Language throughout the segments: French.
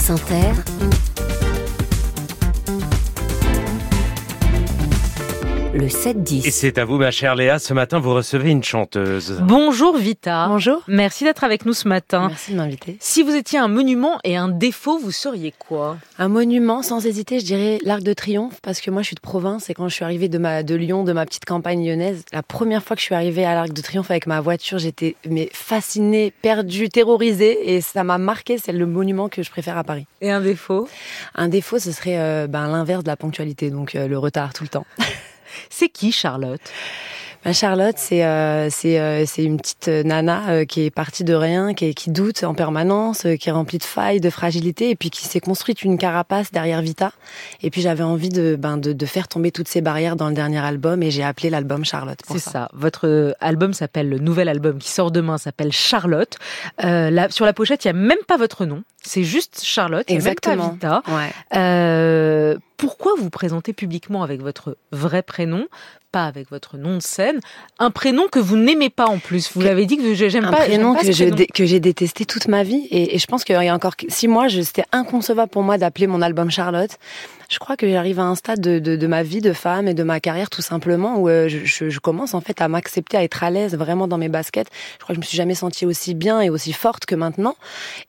France Inter, le 7-10. Et c'est à vous, ma chère Léa. Ce matin, vous recevez une chanteuse. Bonjour Vita. Bonjour. Merci d'être avec nous ce matin. Merci de m'inviter. Si vous étiez un monument et un défaut, vous seriez quoi? Un monument, sans hésiter, je dirais l'Arc de Triomphe, parce que moi je suis de province et quand je suis arrivée de, ma, de Lyon, de ma petite campagne lyonnaise, la première fois que je suis arrivée à l'Arc de Triomphe avec ma voiture, j'étais mais fascinée, perdue, terrorisée et ça m'a marqué. C'est le monument que je préfère à Paris. Et un défaut? Un défaut, ce serait euh, ben, l'inverse de la ponctualité, donc euh, le retard tout le temps. C'est qui Charlotte? Ma Charlotte, c'est euh, c'est euh, c'est une petite nana euh, qui est partie de rien, qui, qui doute en permanence, qui est remplie de failles, de fragilité, et puis qui s'est construite une carapace derrière Vita. Et puis j'avais envie de ben de, de faire tomber toutes ces barrières dans le dernier album, et j'ai appelé l'album Charlotte. C'est ça. Votre album s'appelle, le nouvel album qui sort demain s'appelle Charlotte. Là, sur la pochette, il n'y a même pas votre nom. C'est juste Charlotte. y a même pas Exactement. Vita. Ouais. Vous présentez publiquement avec votre vrai prénom, pas avec votre nom de scène, un prénom que vous n'aimez pas en plus Vous l'avez dit que je- j'aime un pas. prénom j'aime pas que je prénom. que j'ai détesté toute ma vie et, et je pense qu'il y a encore six mois c'était inconcevable pour moi d'appeler mon album Charlotte je crois que j'arrive à un stade de, de, de ma vie de femme et de ma carrière tout simplement où euh, je, je, je commence en fait à m'accepter à être à l'aise vraiment dans mes baskets je crois que je me suis jamais sentie aussi bien et aussi forte que maintenant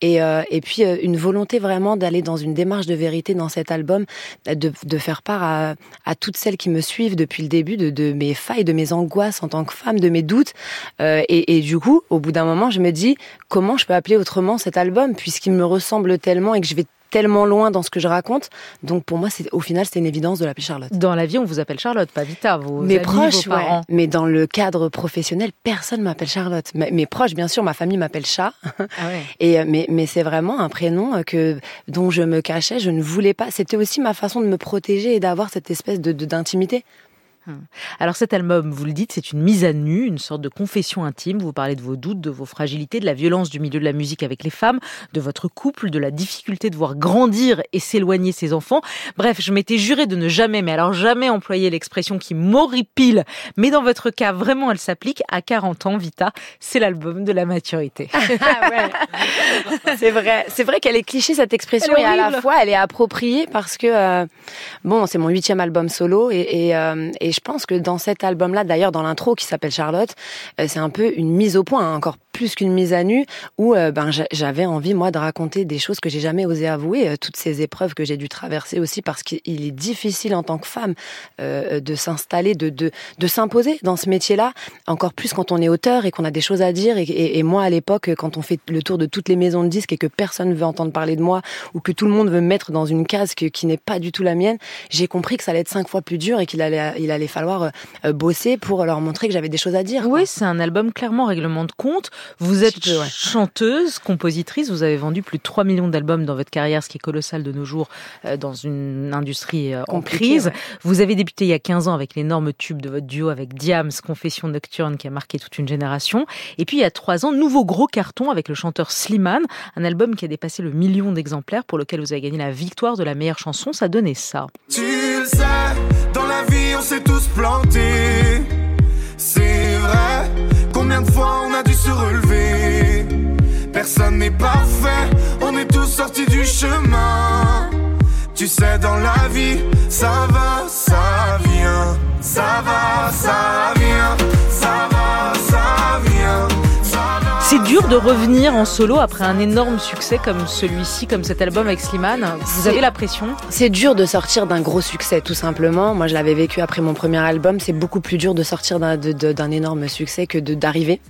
et, euh, et puis euh, une volonté vraiment d'aller dans une démarche de vérité dans cet album de, de faire part à, à toutes celles qui me suivent depuis le début de, de mes failles de mes angoisses en tant que femme de mes doutes euh, et, et du coup, au bout d'un moment, je me dis comment je peux appeler autrement cet album puisqu'il me ressemble tellement et que je vais tellement loin dans ce que je raconte. Donc pour moi, c'est au final, c'était une évidence de l'appeler Charlotte. Dans la vie, on vous appelle Charlotte, pas Vita. Vos Mes amis, proches, vos parents. ouais. Mais dans le cadre professionnel, personne m'appelle Charlotte. Mes proches, bien sûr, ma famille m'appelle Chat. Ah ouais. Et euh, mais, mais c'est vraiment un prénom euh, que dont je me cachais. Je ne voulais pas. C'était aussi ma façon de me protéger et d'avoir cette espèce de- d'intimité. Alors cet album, vous le dites, c'est une mise à nu, une sorte de confession intime. Vous parlez de vos doutes, de vos fragilités, de la violence du milieu de la musique avec les femmes, de votre couple, de la difficulté de voir grandir et s'éloigner ses enfants. Bref, je m'étais juré de ne jamais, mais alors jamais employer l'expression qui m'horripile. Mais dans votre cas, vraiment, elle s'applique à 40 ans, Vita. C'est l'album de la maturité. Ah ouais. c'est vrai, c'est vrai qu'elle est cliché cette expression et à la fois elle est appropriée parce que euh, bon, c'est mon huitième album solo et et, euh, et je pense que dans cet album-là, d'ailleurs dans l'intro qui s'appelle Charlotte, euh, c'est un peu une mise au point, hein, encore plus qu'une mise à nu, où euh, ben j'a- j'avais envie moi de raconter des choses que j'ai jamais osé avouer, euh, toutes ces épreuves que j'ai dû traverser aussi parce qu'il est difficile en tant que femme euh, de s'installer, de de de s'imposer dans ce métier-là, encore plus quand on est auteur et qu'on a des choses à dire. Et, et- et moi, à l'époque, quand on fait le tour de toutes les maisons de disques et que personne veut entendre parler de moi ou que tout le monde veut me mettre dans une case que- qui n'est pas du tout la mienne, j'ai compris que ça allait être cinq fois plus dur et qu'il allait, il allait falloir euh, euh, bosser pour leur montrer que j'avais des choses à dire. Oui, c'est un album clairement règlement de compte. Vous êtes petit peu, ouais. chanteuse, compositrice, vous avez vendu plus de 3 millions d'albums dans votre carrière, ce qui est colossal de nos jours euh, dans une industrie euh, en crise. ouais. Vous avez débuté il y a 15 ans avec l'énorme tube de votre duo avec Diams, Confession Nocturne, qui a marqué toute une génération. Et puis il y a 3 ans, nouveau gros carton avec le chanteur Slimane, un album qui a dépassé le million d'exemplaires pour lequel vous avez gagné la victoire de la meilleure chanson. Ça donnait ça. Tu le sais, dans la vie on s'est tous plantés. De fois on a dû se relever. Personne n'est parfait, on est tous sortis du chemin. Tu sais, dans la vie, ça va, ça vient. Ça va, ça vient. Dur de revenir en solo après un énorme succès comme celui-ci, comme cet album avec Slimane. Vous avez la pression C'est dur de sortir d'un gros succès, tout simplement. Moi, je l'avais vécu après mon premier album. C'est beaucoup plus dur de sortir d'un énorme succès que d'arriver.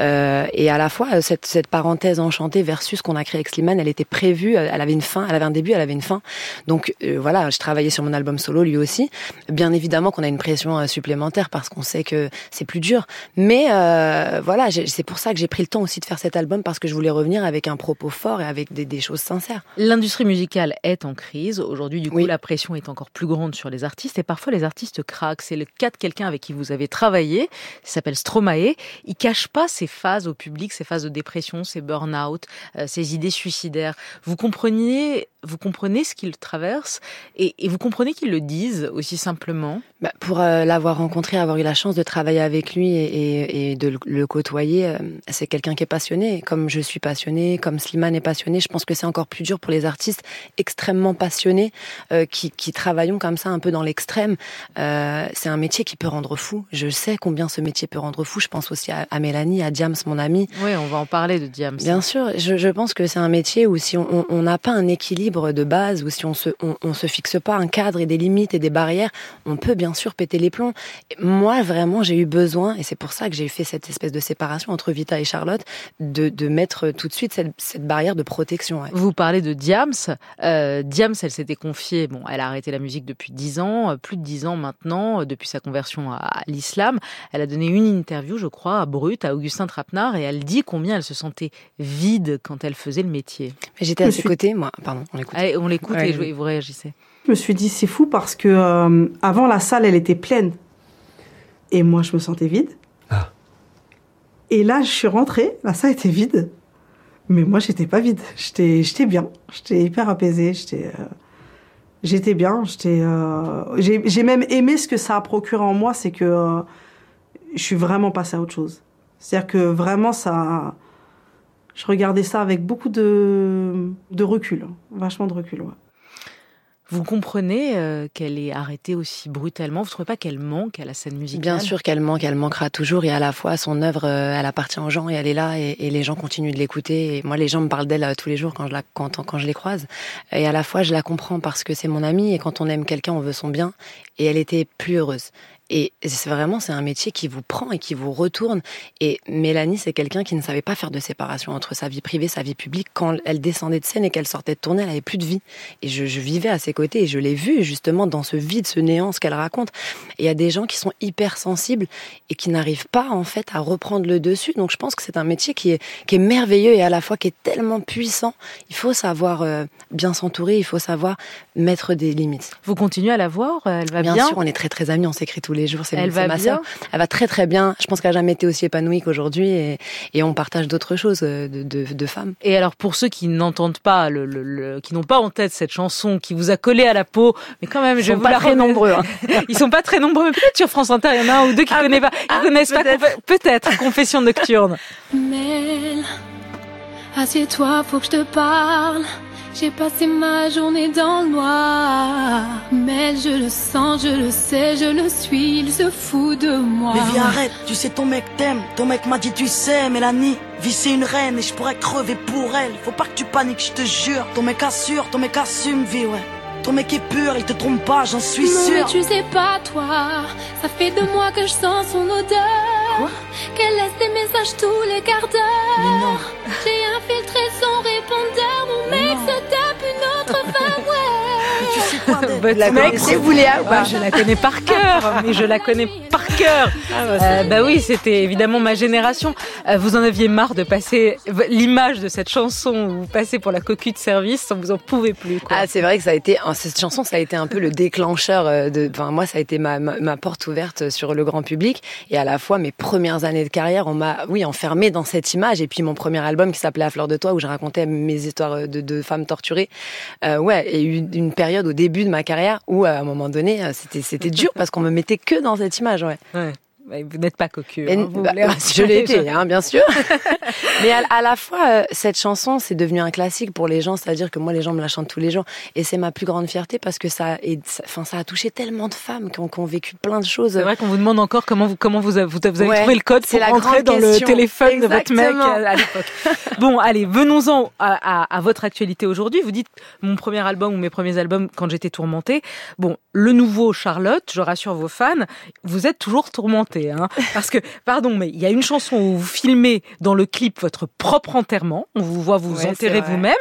Euh, et à la fois, cette, cette parenthèse enchantée versus qu'on a créé avec Slimane, elle était prévue. Elle avait une fin. Elle avait un début. Elle avait une fin. Donc euh, voilà, je travaillais sur mon album solo, lui aussi. Bien évidemment qu'on a une pression euh, supplémentaire parce qu'on sait que c'est plus dur. Mais euh, voilà, c'est pour ça que j'ai pris le temps aussi de faire cet album parce que je voulais revenir avec un propos fort et avec des, des choses sincères. L'industrie musicale est en crise. Aujourd'hui, du coup, Oui. la pression est encore plus grande sur les artistes et parfois les artistes craquent. C'est le cas de quelqu'un avec qui vous avez travaillé. Il s'appelle Stromae. Il cache pas ses phases au public, ses phases de dépression, ses burn-out, euh, ses idées suicidaires. Vous compreniez, vous comprenez ce qu'il traverse et, et vous comprenez qu'ils le disent aussi simplement. Bah, pour euh, l'avoir rencontré, avoir eu la chance de travailler avec lui et, et- et de le- côtoyer, euh, c'est quelqu'un qui est passionné passionné, comme je suis passionné, comme Slimane est passionné. Je pense que c'est encore plus dur pour les artistes extrêmement passionnés euh, qui, qui travaillons comme ça un peu dans l'extrême. Euh, c'est un métier qui peut rendre fou. Je sais combien ce métier peut rendre fou. Je pense aussi à, à Mélanie, à Diams, mon amie. Oui, on va en parler de Diams. Bien sûr, je, je pense que c'est un métier où si on n'a pas un équilibre de base, ou si on se, on, on, se fixe pas un cadre et des limites et des barrières, on peut bien sûr péter les plombs. Moi, vraiment, j'ai eu besoin, et c'est pour ça que j'ai fait cette espèce de séparation entre Vita et Charlotte, de, de mettre tout de suite cette, cette barrière de protection. Ouais. Vous parlez de Diams. Euh, Diams, elle s'était confiée, bon, elle a arrêté la musique depuis dix ans, euh, plus de dix ans maintenant, euh, depuis sa conversion à l'islam. Elle a donné une interview, je crois, à Brut, à Augustin Trapenard, et elle dit combien elle se sentait vide quand elle faisait le métier. Mais j'étais à ses suis... côtés, moi. Pardon, on l'écoute. On l'écoute ouais, et vous réagissez. Je me suis dit, c'est fou parce que euh, avant la salle, elle était pleine. Et moi, je me sentais vide. Et là, je suis rentrée, la salle était vide. Mais moi, j'étais pas vide. J'étais, bien. J'étais hyper apaisée. J'étais, euh, j'étais bien. J'étais, euh, j'ai, même aimé ce que ça a procuré en moi, c'est que euh, je suis vraiment passée à autre chose. C'est-à-dire que vraiment, ça, je regardais ça avec beaucoup de, recul, vachement de recul. Vous comprenez euh, qu'elle est arrêtée aussi brutalement? Vous ne trouvez pas qu'elle manque à la scène musicale? Bien sûr qu'elle manque, elle manquera toujours. Et à la fois, son œuvre, euh, elle appartient aux gens et elle est là. Et, et les gens continuent de l'écouter. Et moi, les gens me parlent d'elle euh, tous les jours quand je, la, quand, quand je les croise. Et à la fois, je la comprends parce que c'est mon amie. Et quand on aime quelqu'un, on veut son bien. Et elle était plus heureuse. Et c'est vraiment, c'est un métier qui vous prend et qui vous retourne. Et Mélanie, c'est quelqu'un qui ne savait pas faire de séparation entre sa vie privée, sa vie publique. Quand elle descendait de scène et qu'elle sortait de tournée, elle avait plus de vie. Et je, je vivais à ses côtés et je l'ai vue justement dans ce vide, ce néant, ce qu'elle raconte. Et il y a des gens qui sont hyper sensibles et qui n'arrivent pas en fait à reprendre le dessus. Donc je pense que c'est un métier qui est, qui est merveilleux et à la fois qui est tellement puissant. Il faut savoir euh, bien s'entourer, il faut savoir mettre des limites. Vous continuez à la voir Elle va bien Bien sûr, on est très très amis, on s'écrit tous les jours. C'est elle va ma bien. sœur. Elle va très très bien. Je pense qu'elle n'a jamais été aussi épanouie qu'aujourd'hui et, et, on partage d'autres choses de, de, de, femmes. Et alors pour ceux qui n'entendent pas, le, le, le, qui n'ont pas en tête cette chanson qui vous a collé à la peau, mais quand même, Ils je sont vous pas la très remets- nombreux, hein. Ils sont pas très nombreux. mais Peut-être sur France Inter, il y en a un ou deux qui Ah, connaissent pas, qui ah, connaissent pas. peut-être. Confe- Peut-être Confession nocturne. Mel, assieds-toi, faut que je te parle. J'ai passé ma journée dans le noir. Mel, je le sens, je le sais, je le suis, il se fout de moi. Mais viens arrête, tu sais ton mec t'aime, ton mec m'a dit tu sais Mélanie, vie c'est une reine et je pourrais crever pour elle, faut pas que tu paniques je te jure, ton mec assure, ton mec assume vie ouais, ton mec est pur, il te trompe pas j'en suis Non, mais sûr. tu sais pas, toi. Ça fait deux mois que je sens son odeur. Qu'elle laisse des messages tous les quarts Mais d'heure. J'ai infiltré son Votre La mec, vous, Léa, ou Ouais, pas je la connais par cœur, mais je la connais par cœur. Euh, bah oui, c'était évidemment ma génération. Euh, vous en aviez marre de passer l'image de cette chanson où vous passez pour la cocu de service, vous en pouvez plus. Quoi. Ah, c'est vrai que ça a été, cette chanson, ça a été un peu le déclencheur euh, de, enfin, moi, ça a été ma, ma, ma porte ouverte sur le grand public. Et à la fois, mes premières années de carrière, on m'a, oui, enfermée dans cette image. Et puis, mon premier album qui s'appelait À fleur de toi, où je racontais mes histoires de, de femmes torturées. Euh, ouais, a eu une période au début de ma carrière où, à un moment donné, c'était, c'était dur parce qu'on me mettait que dans cette image, ouais. Ouais. Ouais, Vous n'êtes pas cocu. Hein, vous bah, bah, je l'ai été, hein, bien sûr. Mais à, à la fois, euh, cette chanson, c'est devenu un classique pour les gens, c'est-à-dire que moi, les gens me la chantent tous les jours. Et c'est ma plus grande fierté parce que ça, enfin, ça a touché tellement de femmes qui ont, qui ont vécu plein de choses. C'est vrai qu'on vous demande encore comment vous comment vous avez, vous avez Ouais, trouvé le code pour la rentrer dans question. le téléphone de votre mec Exactement. à, à l'époque. bon, allez, venons-en à votre actualité aujourd'hui. Vous dites mon premier album ou mes premiers albums quand j'étais tourmentée. Bon, le nouveau Charlotte, je rassure vos fans, vous êtes toujours tourmentée, hein, parce que pardon, mais il y a une chanson où vous filmez dans le clip votre propre enterrement. On vous voit vous Ouais, enterrer c'est vous-même.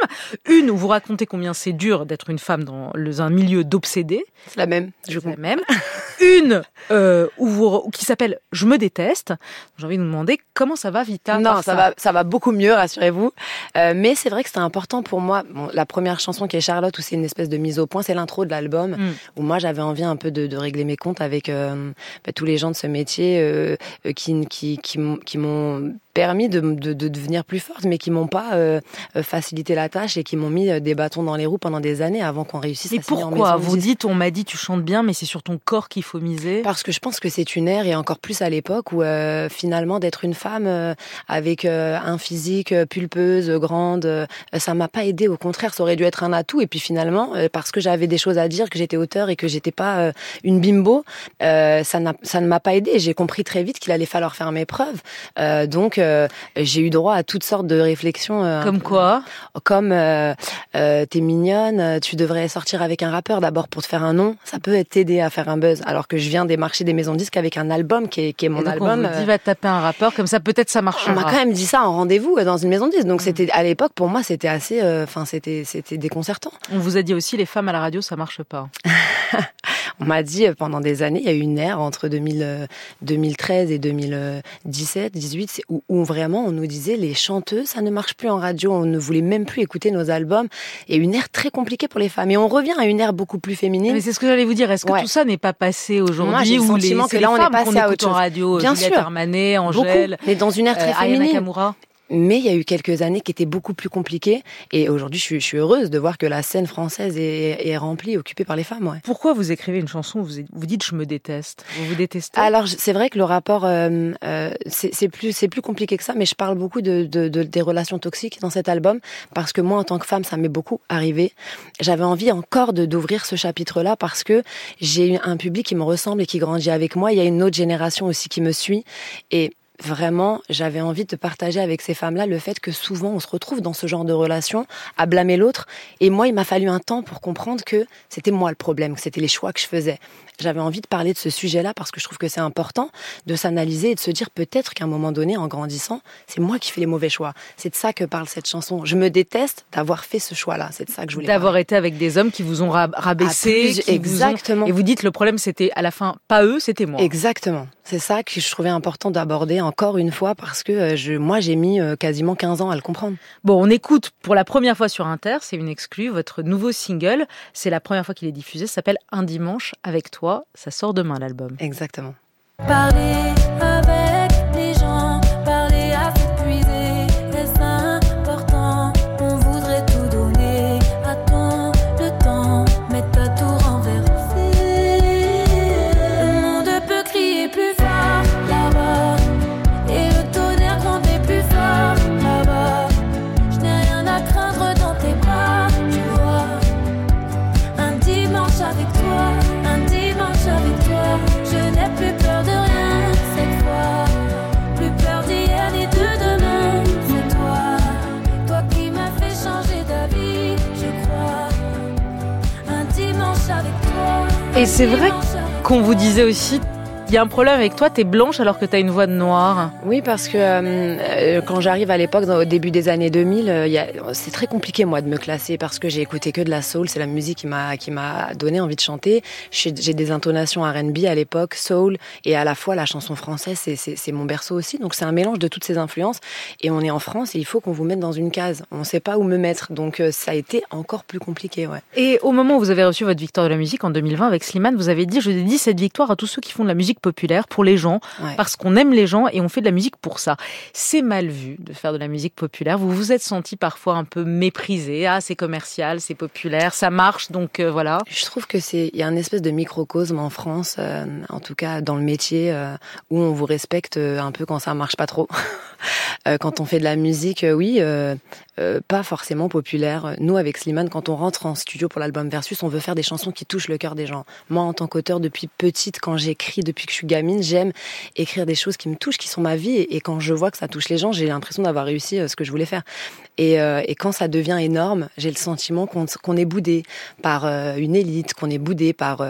Une où vous racontez combien c'est dur d'être une femme dans le- un milieu d'obsédés. C'est la même. Je C'est la même. Une euh, où vous, qui s'appelle Je me déteste. J'ai envie de vous demander comment ça va Vita Non, ça va, ça va beaucoup mieux, rassurez-vous. Euh, mais c'est vrai que c'était important pour moi. Bon, la première chanson qui est Charlotte, où c'est une espèce de mise au point, c'est l'intro de l'album, Mm. où moi j'avais envie un peu de, de régler mes comptes avec euh, bah, tous les gens de ce métier euh, euh, qui, qui, qui, qui m'ont permis de, de, de, devenir plus forte, mais qui m'ont pas euh, euh, facilité la tâche et qui m'ont mis des bâtons dans les roues pendant des années avant qu'on réussisse. Et pourquoi Vous dites, on m'a dit, tu chantes bien, mais c'est sur ton corps qu'il faut miser? Parce que je pense que c'est une ère et encore plus à l'époque où finalement d'être une femme avec un physique pulpeuse, grande, ça m'a pas aidé. Au contraire, ça aurait dû être un atout. Et puis finalement, parce que j'avais des choses à dire, que j'étais auteur et que j'étais pas une bimbo, ça, ça ne m'a pas aidé. J'ai compris très vite qu'il allait falloir faire mes preuves. donc euh, j'ai eu droit à toutes sortes de réflexions. Euh, comme quoi Comme euh, t'es mignonne, tu devrais sortir avec un rappeur d'abord pour te faire un nom. Ça peut t'aider à faire un buzz. Alors que je viens démarcher des maisons disques avec un album qui est, qui est mon donc album. On vous dit va taper un rappeur comme ça peut-être ça marchera. On m'a quand même dit ça en rendez-vous dans une maison disque. Donc mm. c'était à l'époque pour moi c'était assez, enfin c'était c'était déconcertant. On vous a dit aussi les femmes à la radio ça marche pas. on m'a dit pendant des années il y a eu une ère entre 2000, 2013 et 2017, 18 où, où vraiment on nous disait les chanteuses, ça ne marche plus en radio, on ne voulait même plus écouter nos albums. Et une ère très compliquée pour les femmes. Et on revient à une ère beaucoup plus féminine. Mais c'est ce que j'allais vous dire. Est-ce que tout ça n'est pas passé aujourd'hui Moi, j'ai le que là, on est passé à autre chose. radio, Bien Juliette sûr. Armanet, Angèle, mais dans une ère très euh, féminine. Mais il y a eu quelques années qui étaient beaucoup plus compliquées. Et aujourd'hui, je, je suis, heureuse de voir que la scène française est, est remplie, occupée par les femmes. Ouais. Pourquoi vous écrivez une chanson où vous, vous dites je me déteste Vous vous détestez? Alors c'est vrai que le rapport, euh, euh, c'est plus c'est plus compliqué que ça. Mais je parle beaucoup de, de, de, des relations toxiques dans cet album parce que moi, en tant que femme, ça m'est beaucoup arrivé. J'avais envie encore de d'ouvrir ce chapitre-là parce que j'ai un public qui me ressemble et qui grandit avec moi. Il y a une autre génération aussi qui me suit et vraiment, j'avais envie de partager avec ces femmes-là le fait que souvent on se retrouve dans ce genre de relation à blâmer l'autre. Et moi, il m'a fallu un temps pour comprendre que c'était moi le problème, que c'était les choix que je faisais. J'avais envie de parler de ce sujet-là parce que je trouve que c'est important de s'analyser et de se dire peut-être qu'à un moment donné, en grandissant, c'est moi qui fais les mauvais choix. C'est de ça que parle cette chanson. Je me déteste d'avoir fait ce choix-là. C'est de ça que je voulais. D'avoir été avec des hommes qui vous ont rabaissé. exactement. et vous dites le problème, c'était à la fin pas eux, c'était moi. Exactement. C'est ça que je trouvais important d'aborder encore une fois parce que euh, je, moi j'ai mis euh, quasiment 15 ans à le comprendre. Bon, on écoute pour la première fois sur Inter, c'est une exclue, votre nouveau single. C'est la première fois qu'il est diffusé, ça s'appelle Un dimanche avec toi. Ça sort demain l'album. Exactement. Parler Et c'est vrai qu'on vous disait aussi y a un problème avec toi, t'es blanche alors que t'as une voix de noire. Oui, parce que euh, quand j'arrive à l'époque, au début des années 2000, euh, c'est très compliqué moi de me classer parce que j'ai écouté que de la soul, c'est la musique qui m'a qui m'a donné envie de chanter. J'ai des intonations R&B à l'époque, soul, et à la fois la chanson française, c'est mon berceau aussi. Donc c'est un mélange de toutes ces influences. Et on est en France et il faut qu'on vous mette dans une case. On ne sait pas où me mettre, donc euh, ça a été encore plus compliqué. Ouais. Et au moment où vous avez reçu votre victoire de la musique en 2020 avec Slimane, vous avez dit je dédie cette victoire à tous ceux qui font de la musique populaire pour les gens, parce qu'on aime les gens et on fait de la musique pour ça. C'est mal vu de faire de la musique populaire. Vous vous êtes senti parfois un peu méprisé. Ah, c'est commercial, c'est populaire, ça marche, donc euh, voilà. Je trouve que c'est il y a un espèce de microcosme en France, euh, en tout cas dans le métier, euh, où on vous respecte un peu quand ça marche pas trop. quand on fait de la musique, oui, pas forcément populaire. Nous, avec Slimane, quand on rentre en studio pour l'album Versus, on veut faire des chansons qui touchent le cœur des gens. Moi, en tant qu'auteur, depuis petite, quand j'écris, depuis que je suis gamine, j'aime écrire des choses qui me touchent, qui sont ma vie. Et, quand je vois que ça touche les gens, j'ai l'impression d'avoir réussi euh, ce que je voulais faire. Et, euh, et quand ça devient énorme, j'ai le sentiment qu'on est boudé par euh, une élite, qu'on est boudé par,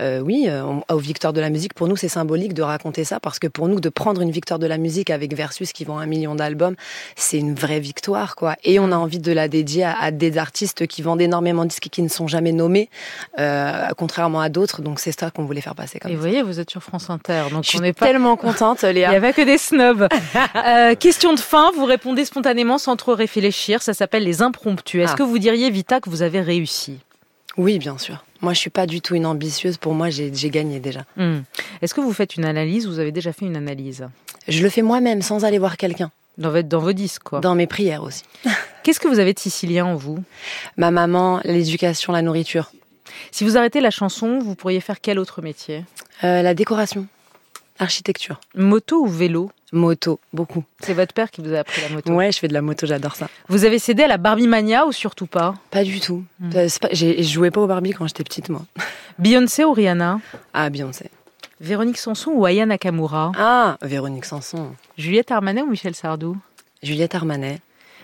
oui, aux victoires de la musique. Pour nous, c'est symbolique de raconter ça parce que pour nous, de prendre une victoire de la musique avec Versus qui vend un million d'albums, c'est une vraie victoire, quoi. Et on a envie de la dédier à, des artistes qui vendent énormément de disques et qui ne sont jamais nommés, contrairement à d'autres. Donc c'est ça qu'on voulait faire passer. Comme et vous voyez, vous êtes sur France Inter donc je suis tellement contente, Léa. Il n'y avait que des snobs. euh, question de fin, vous répondez spontanément sans trop réfléchir. Ça s'appelle les impromptus. Est-ce ah. que vous diriez, Vita, que vous avez réussi? Oui, bien sûr. Moi, je suis pas du tout une ambitieuse. Pour moi, j'ai gagné déjà. Hmm. Est-ce que vous faites une analyse? Vous avez déjà fait une analyse? Je le fais moi-même, sans aller voir quelqu'un. Dans, votre, dans vos disques, quoi. Dans mes prières aussi. Qu'est-ce que vous avez de sicilien en vous? Ma maman, l'éducation, la nourriture. Si vous arrêtez la chanson, vous pourriez faire quel autre métier? Euh, La décoration, architecture. Moto ou vélo? Moto, beaucoup. C'est votre père qui vous a appris la moto Ouais, je fais de la moto, j'adore ça. Vous avez cédé à la Barbie Mania ou surtout pas? Pas du tout. Hmm. Pas, je jouais pas au Barbie quand j'étais petite, moi. Beyoncé ou Rihanna? Ah, Beyoncé. Véronique Sanson ou Aya Nakamura? Ah, Véronique Sanson. Juliette Armanet ou Michel Sardou? Juliette Armanet.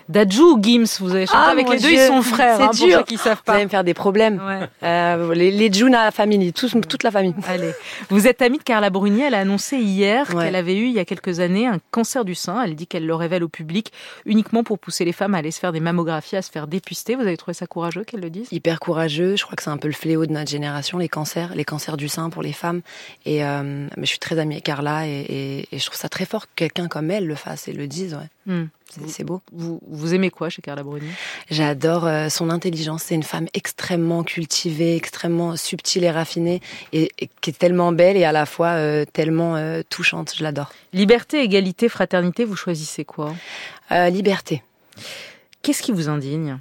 Dadju ou Gims Vous avez chanté ah, avec les Dieu. deux, ils sont frères. C'est hein, dur. Pour qui savent pas. Vous allez me faire des problèmes. Ouais. Euh, les, les Juna family, tous, toute la famille. Allez. Vous êtes amie de Carla Bruni. Elle a annoncé hier Ouais. qu'elle avait eu, il y a quelques années, un cancer du sein. Elle dit qu'elle le révèle au public uniquement pour pousser les femmes à aller se faire des mammographies, à se faire dépister. Vous avez trouvé ça courageux qu'elle le dise? Hyper courageux. Je crois que c'est un peu le fléau de notre génération, les cancers, les cancers du sein pour les femmes. Et euh, mais je suis très amie avec Carla et, et, et je trouve ça très fort que quelqu'un comme elle le fasse et le dise. Ouais. Hmm. C'est- beau. Vous, vous aimez quoi chez Carla Bruni? J'adore euh, son intelligence. C'est une femme extrêmement cultivée, extrêmement subtile et raffinée, et, et qui est tellement belle et à la fois euh, tellement euh, touchante. Je l'adore. Liberté, égalité, fraternité, vous choisissez quoi? Liberté. Qu'est-ce qui vous indigne?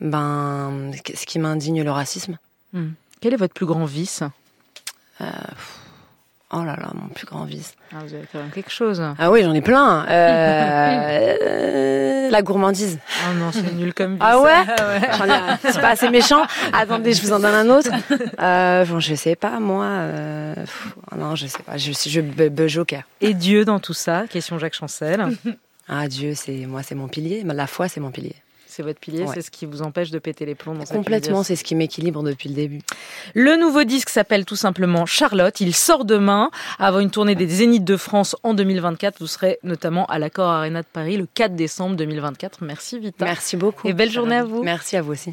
Ben, ce qui m'indigne, le racisme. Hmm. Quel est votre plus grand vice? Pff, oh là là, mon plus grand vice. Ah, Vous avez quand même quelque chose. Ah oui, j'en ai plein. Euh, la gourmandise. Ah non, c'est nul comme vice. Ah ouais ai- C'est pas assez méchant. Attendez, je vous en donne un autre. Euh, bon, je sais pas, moi. euh, pff, non, je sais pas. Je, je, be- be- joker. Et Dieu dans tout ça? Question Jacques Chancel. Ah, Dieu, c'est moi, c'est mon pilier. La foi, c'est mon pilier. C'est votre pilier, Ouais. c'est ce qui vous empêche de péter les plombs dans cette Complètement, c'est ce qui m'équilibre depuis le début. Le nouveau disque s'appelle tout simplement Charlotte. Il sort demain. Avant une tournée des Zéniths de France en 2024, vous serez notamment à l'Accor Arena de Paris le 4 décembre 2024. Merci Vita. Merci beaucoup. Et belle journée à vous. Merci à vous aussi.